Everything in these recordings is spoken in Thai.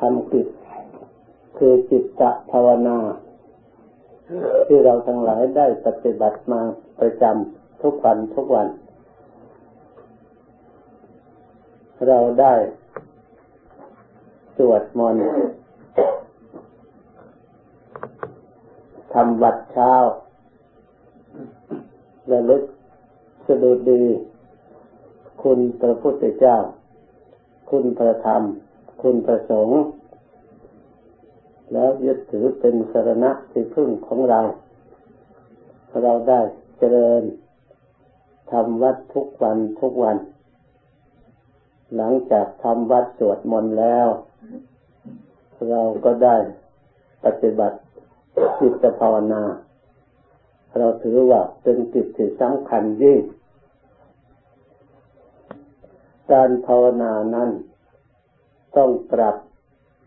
ทำกิจคือจิตตภาวนา ที่เราทั้งหลายได้ปฏิบัติมาประจำทุกวันทุกวัน เราได้สวดมนต์ทำวัดเช้าระลึกสะดุดีคุณพระพุทธเจ้า คุณพระธรรม คุณพระสงฆ์แล้วยึดถือเป็นสารณะที่พึ่งของเรา เราได้เจริญทำวัดทุกวันทุกวัน หลังจากทำวัดสวดมนต์แล้ว เราก็ได้ปฏิบัติจิตภาวนา เราถือว่าเป็นจิตที่สำคัญยิ่ง การภาวนานั้น ต้องปรับ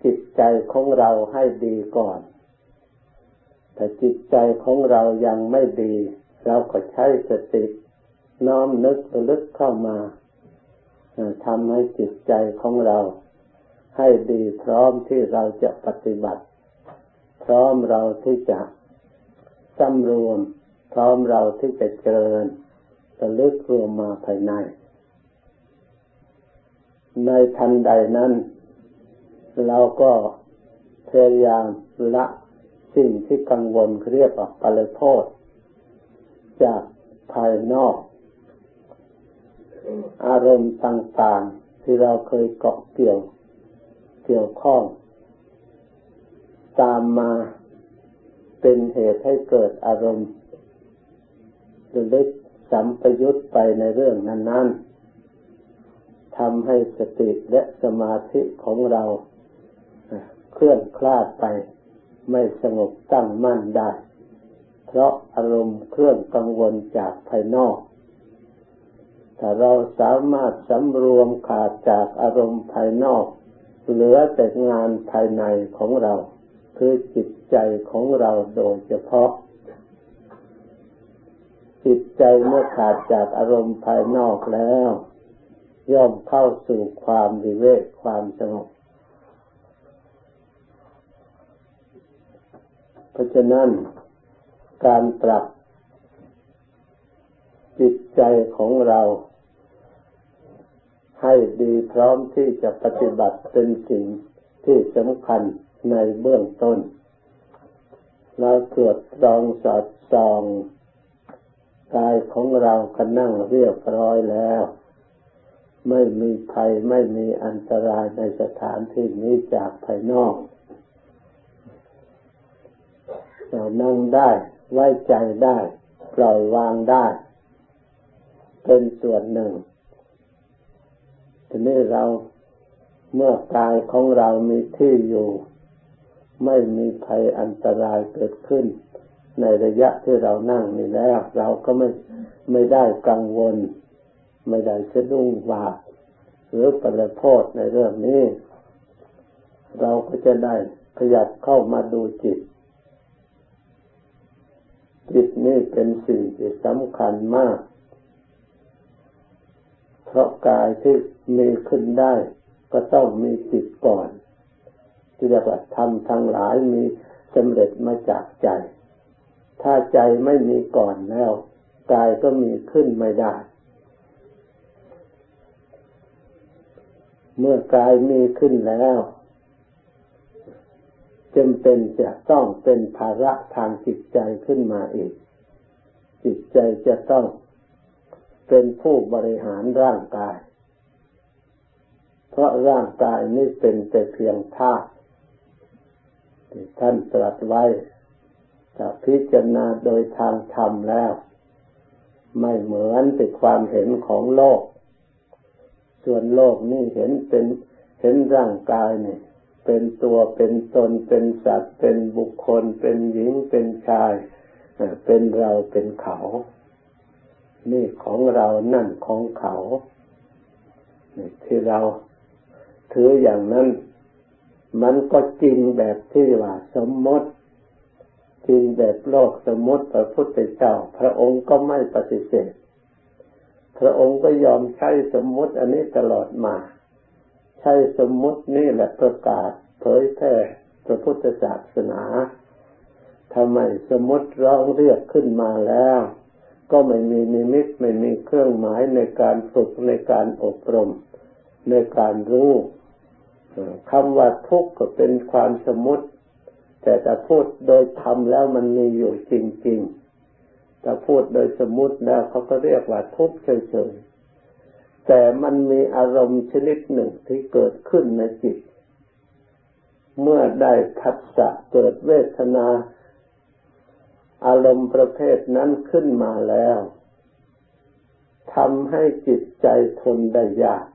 จิตใจของเราให้ดีก่อน แต่จิตใจของเรายังไม่ดี เราก็ใช้สติน้อมนึกลึกเข้ามาทำให้จิตใจของเรา ให้ดีพร้อมที่เราจะปฏิบัติ พร้อมเราที่จะสำรวม พร้อมเราที่จะเจริญระลึกรวมมาภายใน ในทันใดนั้น เราก็พยายามละสิ่งที่กังวลเรียกว่าปรโทษ จากภายนอก อารมณ์ต่างๆที่เราเคยเกาะเกี่ยว เกี่ยวข้อง ตามมาเป็นเหตุให้เกิดอารมณ์รือเล็กสัมปยุตไปในเรื่องนั้น ๆทำให้สติและสมาธิของเรา ลื่อนคลาดไป ไม่สงบตั้งมั่นได้ เพราะอารมณ์เครื่องกังวลจากภายนอก ถ้าเราสามารถสำรวมขาดจากอารมณ์ภายนอก เหลือแต่งานภายในของเรา คือจิตใจของเราโดยเฉพาะ จิตใจเมื่อขาดจากอารมณ์ภายนอกแล้ว ย่อมเข้าสู่ความวิเวกความสงบ เพราะฉะนั้นการปรับจิตใจของเราให้ดีพร้อมที่จะปฏิบัติเป็นสิ่งที่สำคัญในเบื้องต้น เราตรวจลองสอดส่องกายของเราก็นั่งเรียบร้อยแล้ว ไม่มีภัยไม่มีอันตรายในสถานที่นี้จากภายนอก นั่งได้ ไว้ใจได้ ปล่อยวางได้ เป็นส่วนหนึ่ง ทีนี้เราเมื่อกายของเรามีที่อยู่ ไม่มีภัยอันตรายเกิดขึ้น ในระยะที่เรานั่งนี่แล้ว เราก็ไม่ไม่ได้กังวล ไม่ได้สะดุ้งหวาดหรือประโทษในเรื่องนี้ เราก็จะได้ขยับเข้ามาดูจิต จิตนี่เป็นสิ่งที่สำคัญมาก เพราะกายที่มีขึ้นได้ ก็ต้องมีจิตก่อนที่จะทำทั้งหลายมีสำเร็จมาจากใจ ถ้าใจไม่มีก่อนแล้ว กายก็มีขึ้นไม่ได้ เมื่อกายมีขึ้นแล้ว จำเป็นจะต้องเป็นภาระทางจิตใจขึ้นมาอีก จิตใจจะต้องเป็นผู้บริหารร่างกาย เพราะร่างกายนี้เป็นแต่เพียงธาตุท่านตรัสไว้ถ้าพิจารณาโดยทางธรรมแล้ว ไม่เหมือนติความเห็นของโลก ส่วนโลกนี่เห็นเป็นเห็นร่างกายนี่ เป็นตัวเป็นตนเป็นสัตว์ เป็นบุคคล เป็นหญิงเป็นชายเป็นเราเป็นเขา นี่ของเรานั่นของเขาที่เราถืออย่างนั้น มันก็จริงแบบที่ว่าสมมติจริงแบบโลกสมมติพระพุทธเจ้า พระองค์ก็ไม่ปฏิเสธ พระองค์ก็ยอมใช้สมมติอันนี้ตลอดมา ใช้สมมตินี่แหละประกาศเผยแผ่พระพุทธศาสนาทำไมสมมติร้องเรียกขึ้นมาแล้ว ก็ไม่มีนิมิตไม่มีเครื่องหมายในการฝึกในการอบรม ในการรู้คำว่าทุกข์ก็เป็นความสมมติ แต่ถ้าพูดโดยธรรมแล้วมันมีอยู่จริงๆแต่พูดโดยสมมติแล้วเขาก็เรียกว่าทุกข์เฉยๆ แต่มันมีอารมณ์ชนิดหนึ่งที่เกิดขึ้นในจิต เมื่อได้พัฒสะเกิดเวทนา อารมณ์ประเภทนั้นขึ้นมาแล้วทำให้จิตใจทนได้ยาก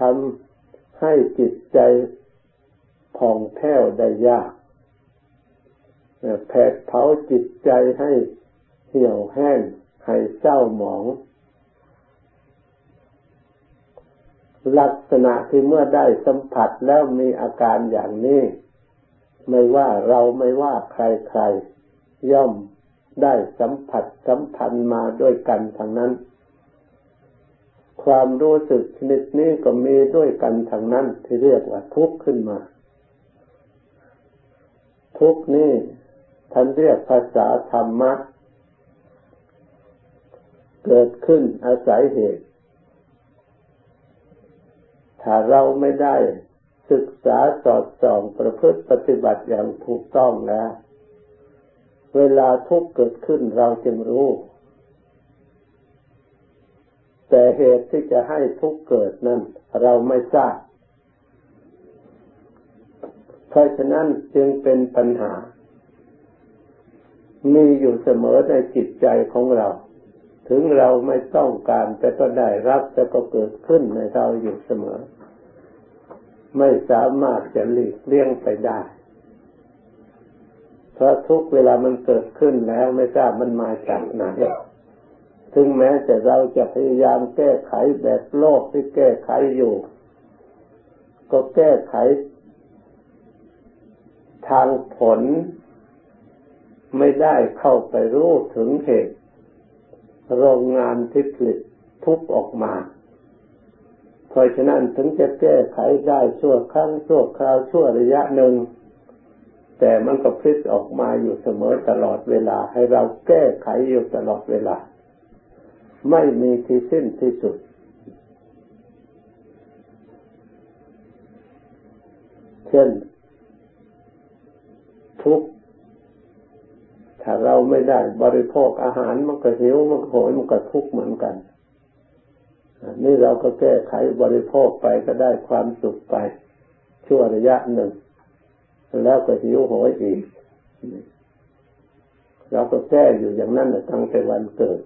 ทำให้จิตใจผ่องแผ้วได้ยากแผดเผาจิตใจให้เหี่ยวแห้งให้เศร้าหมอง ลักษณะที่เมื่อได้สัมผัสแล้วมีอาการอย่างนี้ ไม่ว่าเราไม่ว่าใครๆย่อมได้สัมผัสสัมพันธ์มาด้วยกันทั้งนั้น ความรู้สึกชนิดนี้ก็มีด้วยกันทั้งนั้น ที่เรียกว่าทุกข์ขึ้นมา ทุกข์นี่ท่านเรียกภาษาธรรมะเกิดขึ้นอาศัยเหตุ ถ้าเราไม่ได้ศึกษาสอดส่องประพฤติปฏิบัติอย่างถูกต้องแล้วเวลาทุกข์เกิดขึ้นเราจึงรู้ แต่เหตุที่จะให้ทุกข์เกิดนั้นเราไม่ทราบเพราะฉะนั้นจึงเป็นปัญหา มีอยู่เสมอในจิตใจของเรา ถึงเราไม่ต้องการแต่ก็ได้รับแต่ก็เกิดขึ้นในเราอยู่เสมอ ไม่สามารถจะหลีกเลี่ยงไปได้ เพราะทุกเวลามันเกิดขึ้นแล้วไม่ทราบมันมาจากไหนถึงแม้แต่เราจะพยายามแก้ไขแบบโลกที่แก้ไขอยู่ ก็แก้ไข ทางผลไม่ได้เข้าไปรู้ถึงเหตุ โรงงานที่ผลิตทุกออกมา เพราะฉะนั้นถึงจะแก้ไขได้ชั่วครั้งชั่วคราวชั่วระยะหนึ่ง แต่มันก็พลิกออกมาอยู่เสมอตลอดเวลา ให้เราแก้ไขอยู่ตลอดเวลา ไม่มีที่สิ้นที่สุดเช่นทุก ถ้าเราไม่ได้บริโภคอาหารมันก็หิวมันก็โหยมันก็ทุกข์เหมือนกันนี่เราก็แก้ไขบริโภคไปก็ได้ความสุขไป ชั่วระยะหนึ่ง แล้วก็หิวโหยอีก เราก็แก้อยู่อย่างนั้นตั้งแต่วันเกิด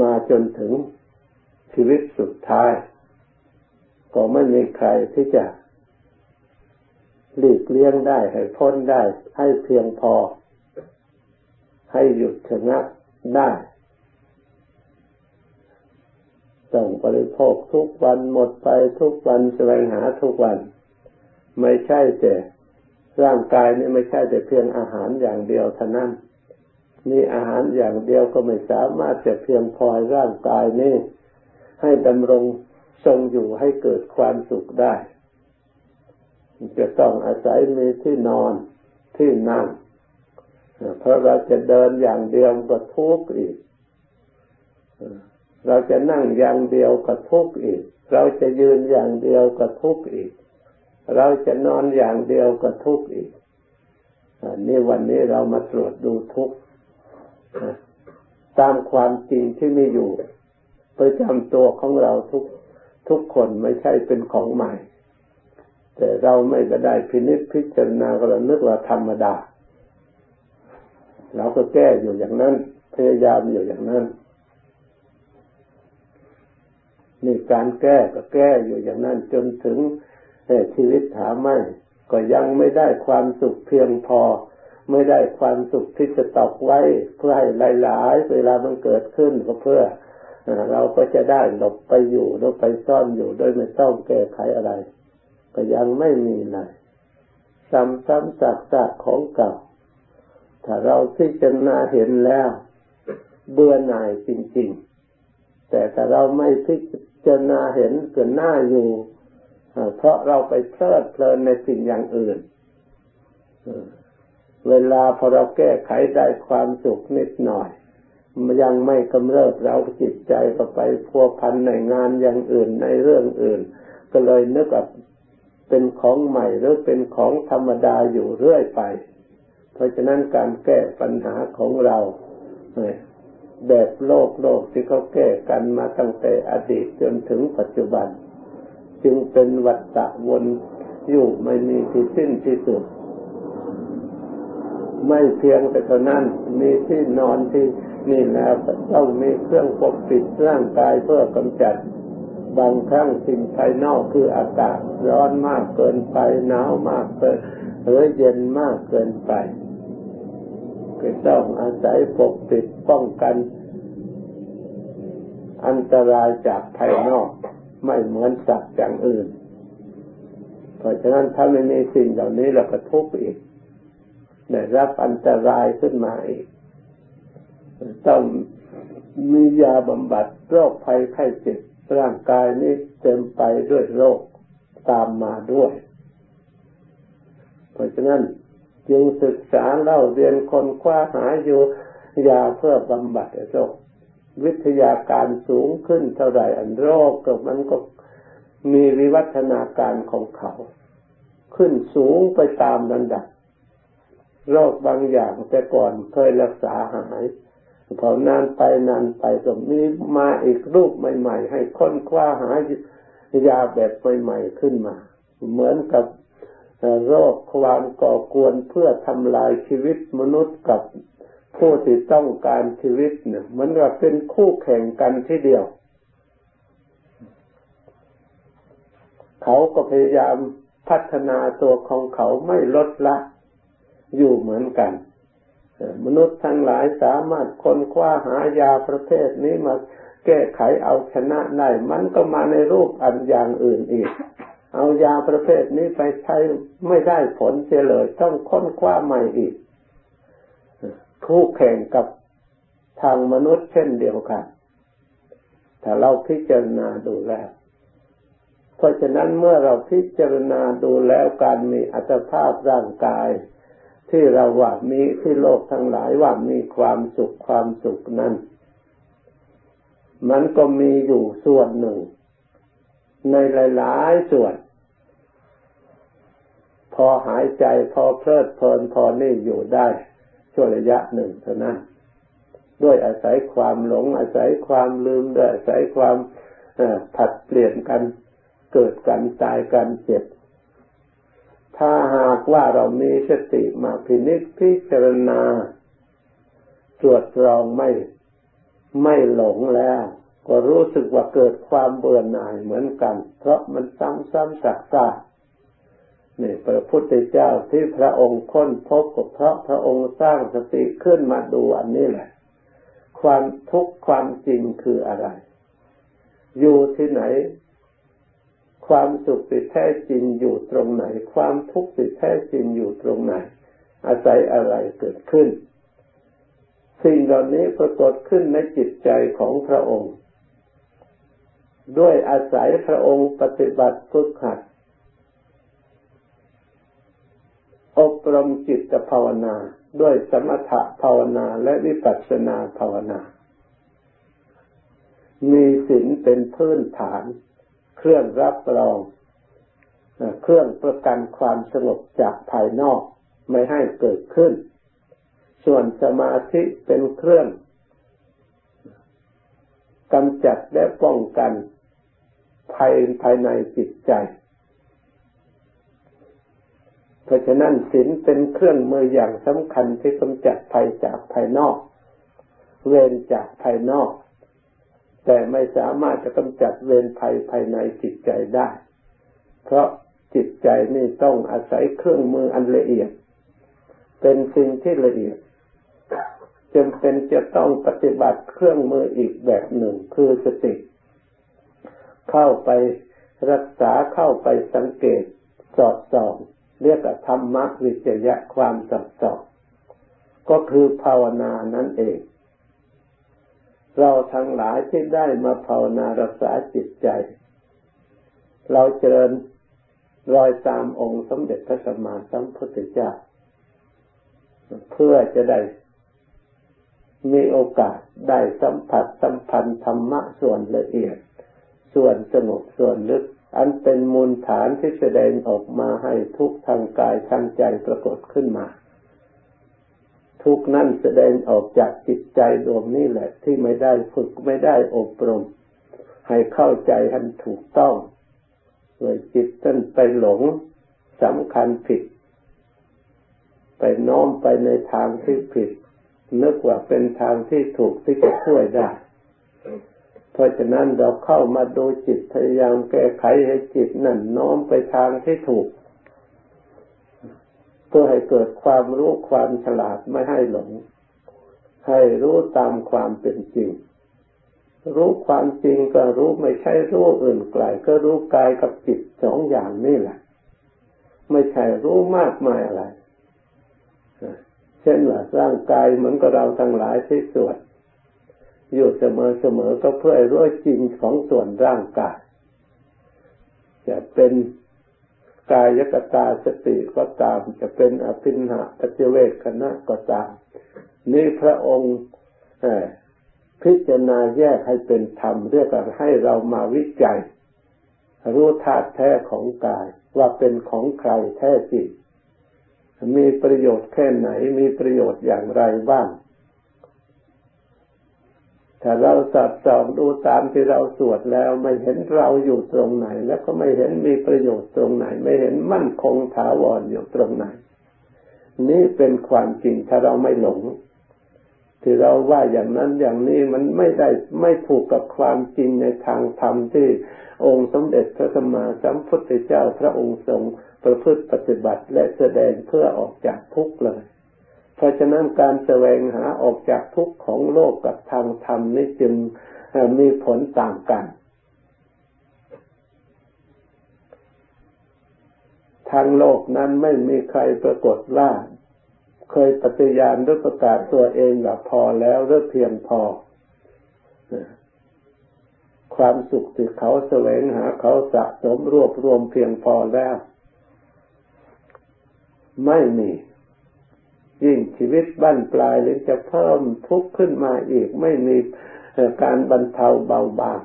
มาจนถึงชีวิตสุดท้าย ก็ไม่มีใครที่จะ หลีกเลี่ยงได้ ให้พ้นได้ ให้เพียงพอ ให้หยุดชะงักได้ต้องบริโภคทุกวันหมดไปทุกวันแสวงหาทุกวัน ไม่ใช่แต่ร่างกายนี่ไม่ใช่แต่เพียงอาหารอย่างเดียวเท่านั้นมีอาหารอย่างเดียวก็ไม่สามารถจะเพียงพอร่างกายนี้ให้ดำรงทรงอยู่ให้เกิดความสุขได้ จะต้องอาศัยมีที่นอนที่นั่งเพราะเราจะเดินอย่างเดียวก็ทุกข์อีก เราจะนั่งอย่างเดียวก็ทุกข์อีก เราจะยืนอย่างเดียวก็ทุกข์อีก เราจะนอนอย่างเดียวก็ทุกข์อีกนี่วันนี้เรามาตรวจดูทุกข์ตามความจริงที่มีอยู่ประจำตัวของเราทุกทุกคนไม่ใช่เป็นของใหม่ แต่เราไม่ได้พินิจพิจารณาเรานึกว่าธรรมดา เราก็แก้อยู่อย่างนั้น พยายามอยู่อย่างนั้นนี่การแก้ก็แก้อยู่อย่างนั้น จนถึงแต่ชีวิตถามไม่ก็ยังไม่ได้ความสุขเพียงพอ ไม่ได้ความสุขที่จะตอกไว้ เพื่อให้หลายๆเวลามันเกิดขึ้นก็เพื่อเราก็จะได้หลบไปอยู่หลบไปซ่อนอยู่โดยไม่ต้องแก้ไขอะไร ก็ยังไม่มีเลยซ้ำซ้ำซากซากของเก่า ถ้าเราพิจารณาเห็นแล้ว เบื่อหน่ายจริง ๆ แต่ถ้าเราไม่พิจารณาเห็นเกินหน้าอยู่ เพราะเราไปเพลิดเพลินในสิ่งอย่างอื่น เวลาพอเราแก้ไขได้ความสุขนิดหน่อยยังไม่กำเริบเราจิตใจก็ไปพัวพันในงานอย่างอื่นในเรื่องอื่น ก็เลยนึกว่า เป็นของใหม่หรือเป็นของธรรมดาอยู่เรื่อยไป เพราะฉะนั้นการแก้ปัญหาของเราแบบโลกโลกที่เขาแก้กันมาตั้งแต่อดีตจนถึงปัจจุบัน จึงเป็นวัฏฏะวนอยู่ไม่มีที่สิ้นที่สุด ไม่เพียงแต่เท่านั้นมีที่นอนที่นี่แล้วต้องมีเครื่องปกปิดร่างกายเพื่อกำจัด บางครั้งสิ่งภายนอกคืออากาศร้อนมากเกินไปหนาวมากเกินหรือเย็นมากเกินไปก็ต้องอาศัยปกปิดป้องกัน อันตรายจากภายนอก ไม่เหมือนสัตว์อย่างอื่น เพราะฉะนั้นถ้าไม่มีสิ่งเหล่านี้เราก็ทุกข์อีกได้รับอันตรายขึ้นมาอีก ต้องมียาบำบัดโรคภัยไข้เจ็บ ร่างกายนี้เต็มไปด้วยโรคตามมาด้วย เพราะฉะนั้นจึงศึกษาเล่าเรียนคนคว้าหาอยู่ยาเพื่อบำบัดโรค วิทยาการสูงขึ้นเท่าไหร่อันโรคก็มันก็มีวิวัฒนาการของเขา ขึ้นสูงไปตามระดับ โรคบางอย่างแต่ก่อนเคยรักษาหาย พอนานไปนานไปก็มีมาอีกรูปใหม่ ๆ ให้ค้นคว้าหายาแบบใหม่ๆขึ้นมา เหมือนกับโรคความก่อกวนเพื่อทำลายชีวิตมนุษย์กับผู้ที่ต้องการชีวิตเนี่ยมันว่าเป็นคู่แข่งกันที่เดียว เขาก็พยายามพัฒนาตัวของเขาไม่ลดละอยู่เหมือนกัน มนุษย์ทั้งหลายสามารถค้นคว้าหายาประเภทนี้มาแก้ไขเอาชนะได้มันก็มาในรูปอันอย่างอื่นอีก เอายาประเภทนี้ไปใช้ไม่ได้ผลเสียเลย ต้องค้นคว้าใหม่อีกคู่แข่งกับทางมนุษย์เช่นเดียวกัน ถ้าเราพิจารณาดูแล้ว เพราะฉะนั้นเมื่อเราพิจารณาดูแล้วการมีอัตภาพร่างกาย ที่เราว่ามีที่โลกทั้งหลายว่ามีความสุขความสุขนั้นมันก็มีอยู่ส่วนหนึ่ง ในหลายๆส่วน พอหายใจพอเพลิดเพลินพอนี่อยู่ได้ช่วระยะหนึ่งเท่านั้นด้วยอาศัยความหลง อาศัยความลืมด้วยอาศัยความผัดเปลี่ยนกันเกิดกันตายกันเจ็บ ถ้าหากว่าเรามีสติมาพินิจพิจารณา ตรวจรองไม่ไม่หลงแล้ว ก็รู้สึกว่าเกิดความเบื่อหน่ายเหมือนกัน เพราะมันซ้ำๆสักซากนี่พระพุทธเจ้าที่พระองค์ค้นพบก็เพราะพระองค์สร้างสติขึ้นมาดูอันนี้แหละ ความทุกข์ความจริงคืออะไร อยู่ที่ไหน ความสุขที่แท้จริงอยู่ตรงไหน ความทุกข์ที่แท้จริงอยู่ตรงไหน อาศัยอะไรเกิดขึ้น สิ่งเหล่านี้ปรากฏขึ้นในจิตใจของพระองค์ ด้วยอาศัยพระองค์ปฏิบัติฝึกหัด อบรมจิตภาวนา ด้วยสมถะภาวนาและวิปัสสนาภาวนา มีศีลเป็นพื้นฐาน เครื่องรับรองเครื่องประกันความสงบจากภายนอกไม่ให้เกิดขึ้น ส่วนสมาธิเป็นเครื่องกำจัดและป้องกันภายภายในจิตใจ เพราะฉะนั้นศีลเป็นเครื่องมืออย่างสำคัญที่กำจัดภัยจากภายนอก เวรจากภายนอก แต่ไม่สามารถจะกำจัดเวรภัยภายในจิตใจได้ เพราะจิตใจนี่ต้องอาศัยเครื่องมืออันละเอียด เป็นสิ่งที่ละเอียดจำเป็นจะต้องปฏิบัติเครื่องมืออีกแบบหนึ่งคือสติ เข้าไปรักษาเข้าไปสังเกต สอดส่อง เรียกว่าธรรมะวิจยะความสอดส่อง ก็คือภาวนานั่นเอง เราทั้งหลายที่ได้มาภาวนารักษาจิตใจ เราเจริญรอยตามองค์สมเด็จพระสัมมาสัมพุทธเจ้า เพื่อจะได้มีโอกาสได้สัมผัสสัมพันธ์ธรรมะส่วนละเอียด ส่วนสงบส่วนลึก อันเป็นมูลฐานที่แสดงออกมาให้ทุกทางกายทางใจปรากฏขึ้นมา ทุกนั่นแสดงออกจากจิตใจดวงนี้แหละ ที่ไม่ได้ฝึกไม่ได้อบรม ให้เข้าใจให้ถูกต้องเลยจิตท่านไปหลงสำคัญผิด ไปน้อมไปในทางที่ผิดนึกว่าเป็นทางที่ถูกที่จะช่วยได้ เพราะฉะนั้นเราเข้ามาดูจิตพยายามแก้ไขให้จิตนั่นน้อมไปทางที่ถูก พื่อให้เกิดความรู้ความฉลาดไม่ให้หลง ให้รู้ตามความเป็นจริง รู้ความจริงก็รู้ไม่ใช่รู้อื่นไกลก็รู้กายกับจิตสองอย่างนี่แหละ ไม่ใช่รู้มากมายอะไรเช่นว่าร่างกายเหมือนกับเราทั้งหลายที่สวดอยู่เสมอเสมอก็เพื่อรู้จริงของส่วนร่างกาย จะเป็น กายกตาสติก็ตาม จะเป็นอภินหาปัจเวกคณะก็ตาม นี่พระองค์พิจารณาแยกให้เป็นธรรมเรียกว่าให้เรามาวิจัย รู้ธาตุแท้ของกาย ว่าเป็นของใครแท้จริงมีประโยชน์แค่ไหนมีประโยชน์อย่างไรบ้าง ถ้าเราสับสองดูตามที่เราสวดแล้ว ไม่เห็นเราอยู่ตรงไหน แล้วก็ไม่เห็นมีประโยชน์ตรงไหน ไม่เห็นมั่นคงถาวรอยู่ตรงไหน นี่เป็นความจริงถ้าเราไม่หลง ที่เราว่าอย่างนั้นอย่างนี้มันไม่ได้ไม่ถูกกับความจริงในทางธรรมที่องค์สมเด็จพระสัมมาสัมพุทธเจ้าพระองค์ทรงประพฤติปฏิบัติและแสดงเพื่อออกจากทุกข์เลย ราะฉะนั้นการแสวงหาออกจากทุกข์ของโลกกับทางธรรมนี้จึงมีผลต่างกัน ทางโลกนั้นไม่มีใครปรากฏว่าเคยปฏิญาณหรือประกาศตัวเองแบบพอแล้วหรือเพียงพอ ความสุขที่เขาแสวงหาเขาสะสมรวบรวมเพียงพอแล้ว ไม่มี ยิ่งชีวิตบั้นปลายเลยจะเพิ่มทุกข์ขึ้นมาอีก ไม่มีการบรรเทาเบาบาง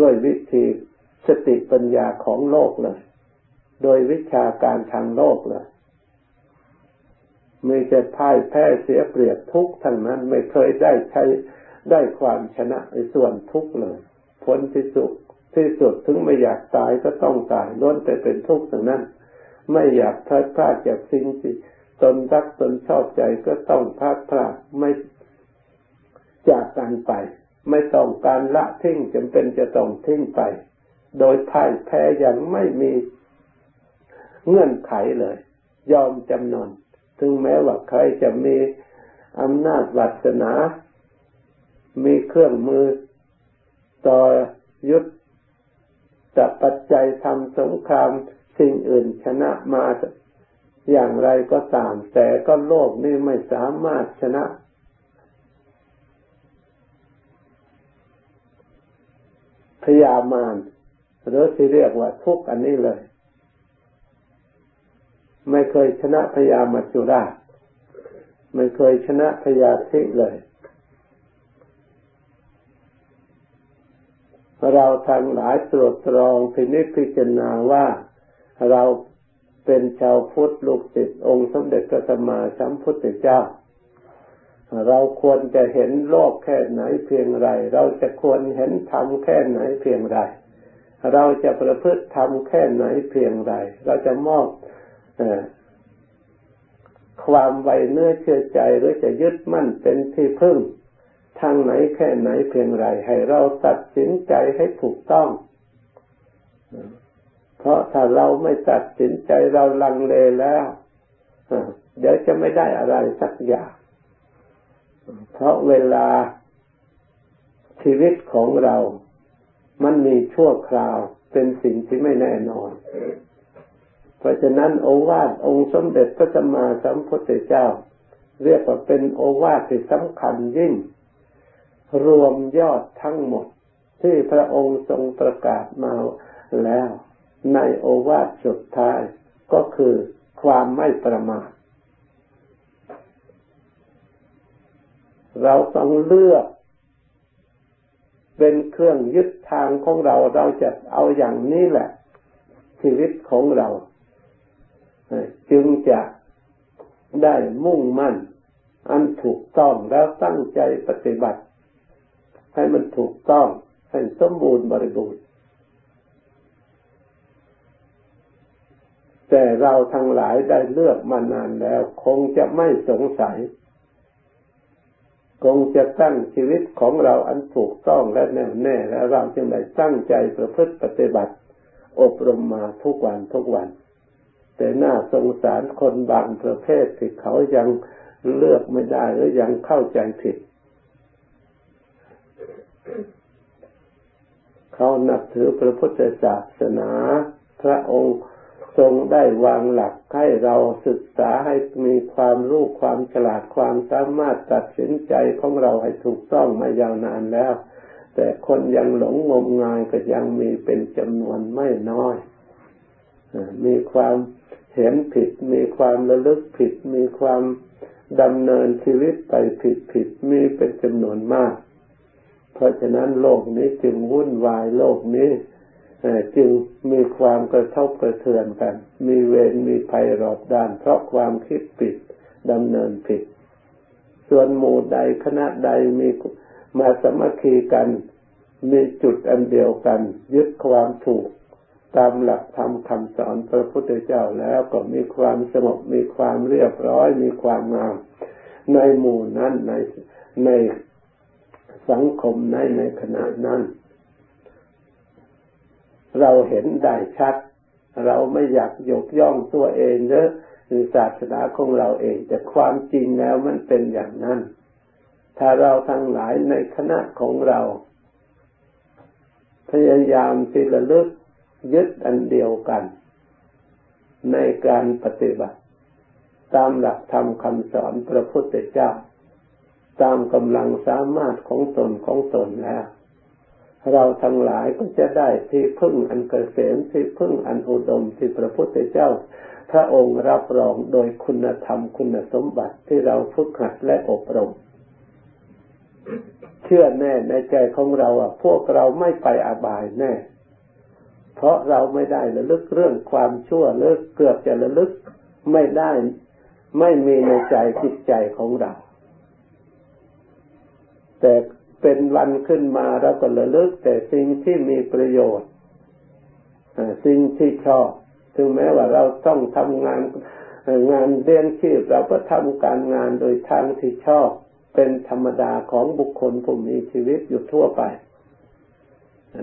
ด้วยวิธีสติปัญญาของโลกเลย โดยวิชาการทางโลกเลยมีแต่พ่ายแพ้เสียเปรียบทุกทั้งนั้นไม่เคยได้ใช้ได้ความชนะในส่วนทุกเลย ผลที่สุดที่สุดถึงไม่อยากตายก็ต้องตายล้นแต่เป็นทุกข์ทั้งนั้น ไม่อยากพลาดพลาดจากสิ่งที่ ตนรักตนชอบใจก็ต้องพลาดพลาดไม่จากกันไป ไม่ต้องการละทิ้งจำเป็นจะต้องทิ้งไป โดยพ่ายแพ้อย่างไม่มีเงื่อนไขเลย ยอมจำนนถึงแม้ว่าใครจะมีอำนาจวัสนา มีเครื่องมือ ต่อยุทธปัจจัยทำสงครามสิ่งอื่นชนะมา อย่างไรก็ตาม แต่ก็โลกนี้ไม่สามารถชนะ พยามารหรือที่เรียกว่าทุกอันนี้เลย ไม่เคยชนะพยามัจจุราชไม่เคยชนะพยาธิเลย เราทั้งหลายตรวจตรองพินิจพิจารณาว่าเรา เป็นชาวพุทธลูกศิษย์องค์สมเด็จพระสัมมาสัมพุทธเจ้า เราควรจะเห็นโลกแค่ไหนเพียงไร เราจะควรเห็นธรรมแค่ไหนเพียงไร เราจะประพฤติธรรมแค่ไหนเพียงไร เราจะมอบความไวเนื้อเชื่อใจหรือจะยึดมั่นเป็นที่พึ่ง ทางไหนแค่ไหนเพียงไร ให้เราตัดสินใจให้ถูกต้อง เพราะถ้าเราไม่ตัดสินใจเราลังเลแล้วเดี๋ยวจะไม่ได้อะไรสักอย่าง เพราะเวลาชีวิตของเรา มันมีชั่วคราวเป็นสิ่งที่ไม่แน่นอน เพราะฉะนั้นโอวาทองค์สมเด็จพระสัมมาสัมพุทธเจ้า เรียกว่าเป็นโอวาทที่สำคัญยิ่ง รวมยอดทั้งหมดที่พระองค์ทรงประกาศมาแล้ว ในโอวาทสุดท้ายก็คือความไม่ประมาท เราต้องเลือกเป็นเครื่องยึดทางของเราเราจะเอาอย่างนี้แหละ ชีวิตของเราจึงจะได้มุ่งมั่น อันถูกต้องแล้วตั้งใจปฏิบัติ ให้มันถูกต้องให้สมบูรณ์บริบูรณ์ แต่เราทั้งหลายได้เลือกมานานแล้ว คงจะไม่สงสัย คงจะตั้งชีวิตของเราอันถูกต้องและแน่วแน่แล้วเราจึงได้ตั้งใจประพฤติปฏิบัติ อบรมมาทุกวันทุกวัน แต่น่าสงสารคนบางประเภทที่เขายังเลือกไม่ได้หรือยังเข้าใจผิด เขานับถือพระพุทธศาสนาพระองค์ ทรงได้วางหลักให้เราศึกษาให้มีความรู้ความฉลาดความสามารถตัดสินใจของเราให้ถูกต้องมายาวนานแล้ว แต่คนยังหลงงมงายก็ยังมีเป็นจำนวนไม่น้อย มีความเห็นผิด มีความระลึกผิด มีความดำเนินชีวิตไปผิดผิดมีเป็นจำนวนมาก เพราะฉะนั้นโลกนี้จึงวุ่นวายโลกนี้ จึงมีความกระทบกระเทือนกัน มีเวรมีภัยรอบด้าน เพราะความคิดผิดดำเนินผิด ส่วนหมู่ใดคณะใดมีมาสมัคคีกัน มีจุดอันเดียวกัน ยึดความถูก ตามหลักธรรมคำสอนพระพุทธเจ้าแล้วก็มีความสงบมีความเรียบร้อย มีความงาม ในหมู่นั้นในในสังคมในในขณะนั้น เราเห็นได้ชัด เราไม่อยากยกย่องตัวเองเนอะหรือศาสนาของเราเอง แต่ความจริงแล้วมันเป็นอย่างนั้น ถ้าเราทั้งหลายในคณะของเรา พยายามที่ระลึกยึดอันเดียวกัน ในการปฏิบัติ ตามหลักธรรมคำสอนพระพุทธเจ้า ตามกำลังสามารถของตนของตนแล้ว เราทั้งหลายก็จะได้ที่พึ่งอันเกษมที่พึ่งอันอุดมที่พระพุทธเจ้า พระองค์รับรองโดยคุณธรรมคุณสมบัติที่เราฝึกหัดและอบรม เชื่อแน่ในใจของเราอะพวกเราไม่ไปอบายแน่ เพราะเราไม่ได้ระลึกเรื่องความชั่วเลิกเกือบจะระลึกไม่ได้ไม่มีในใจจิตใจของเรา แต่ เป็นวันขึ้นมาเราก็ระลึกแต่สิ่งที่มีประโยชน์สิ่งที่ชอบถึงแม้ว่าเราต้องทำงานงานเรียนชีพเราก็ทำการงานโดยทางที่ชอบ เป็นธรรมดาของบุคคลผู้มีชีวิตอยู่ทั่วไป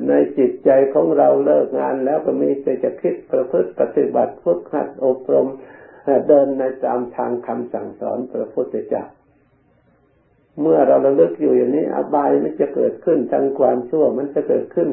ในจิตใจของเราเลิกงานแล้วก็มีแต่จะคิดประพฤติปฏิบัติฝึกหัดอบรมเดินในตามทางคำสั่งสอนพระพุทธเจ้า เมื่อเราระลึกอยู่อย่างนี้ อบายมันจะเกิดขึ้นทางความชั่ว มันจะเกิดขึ้น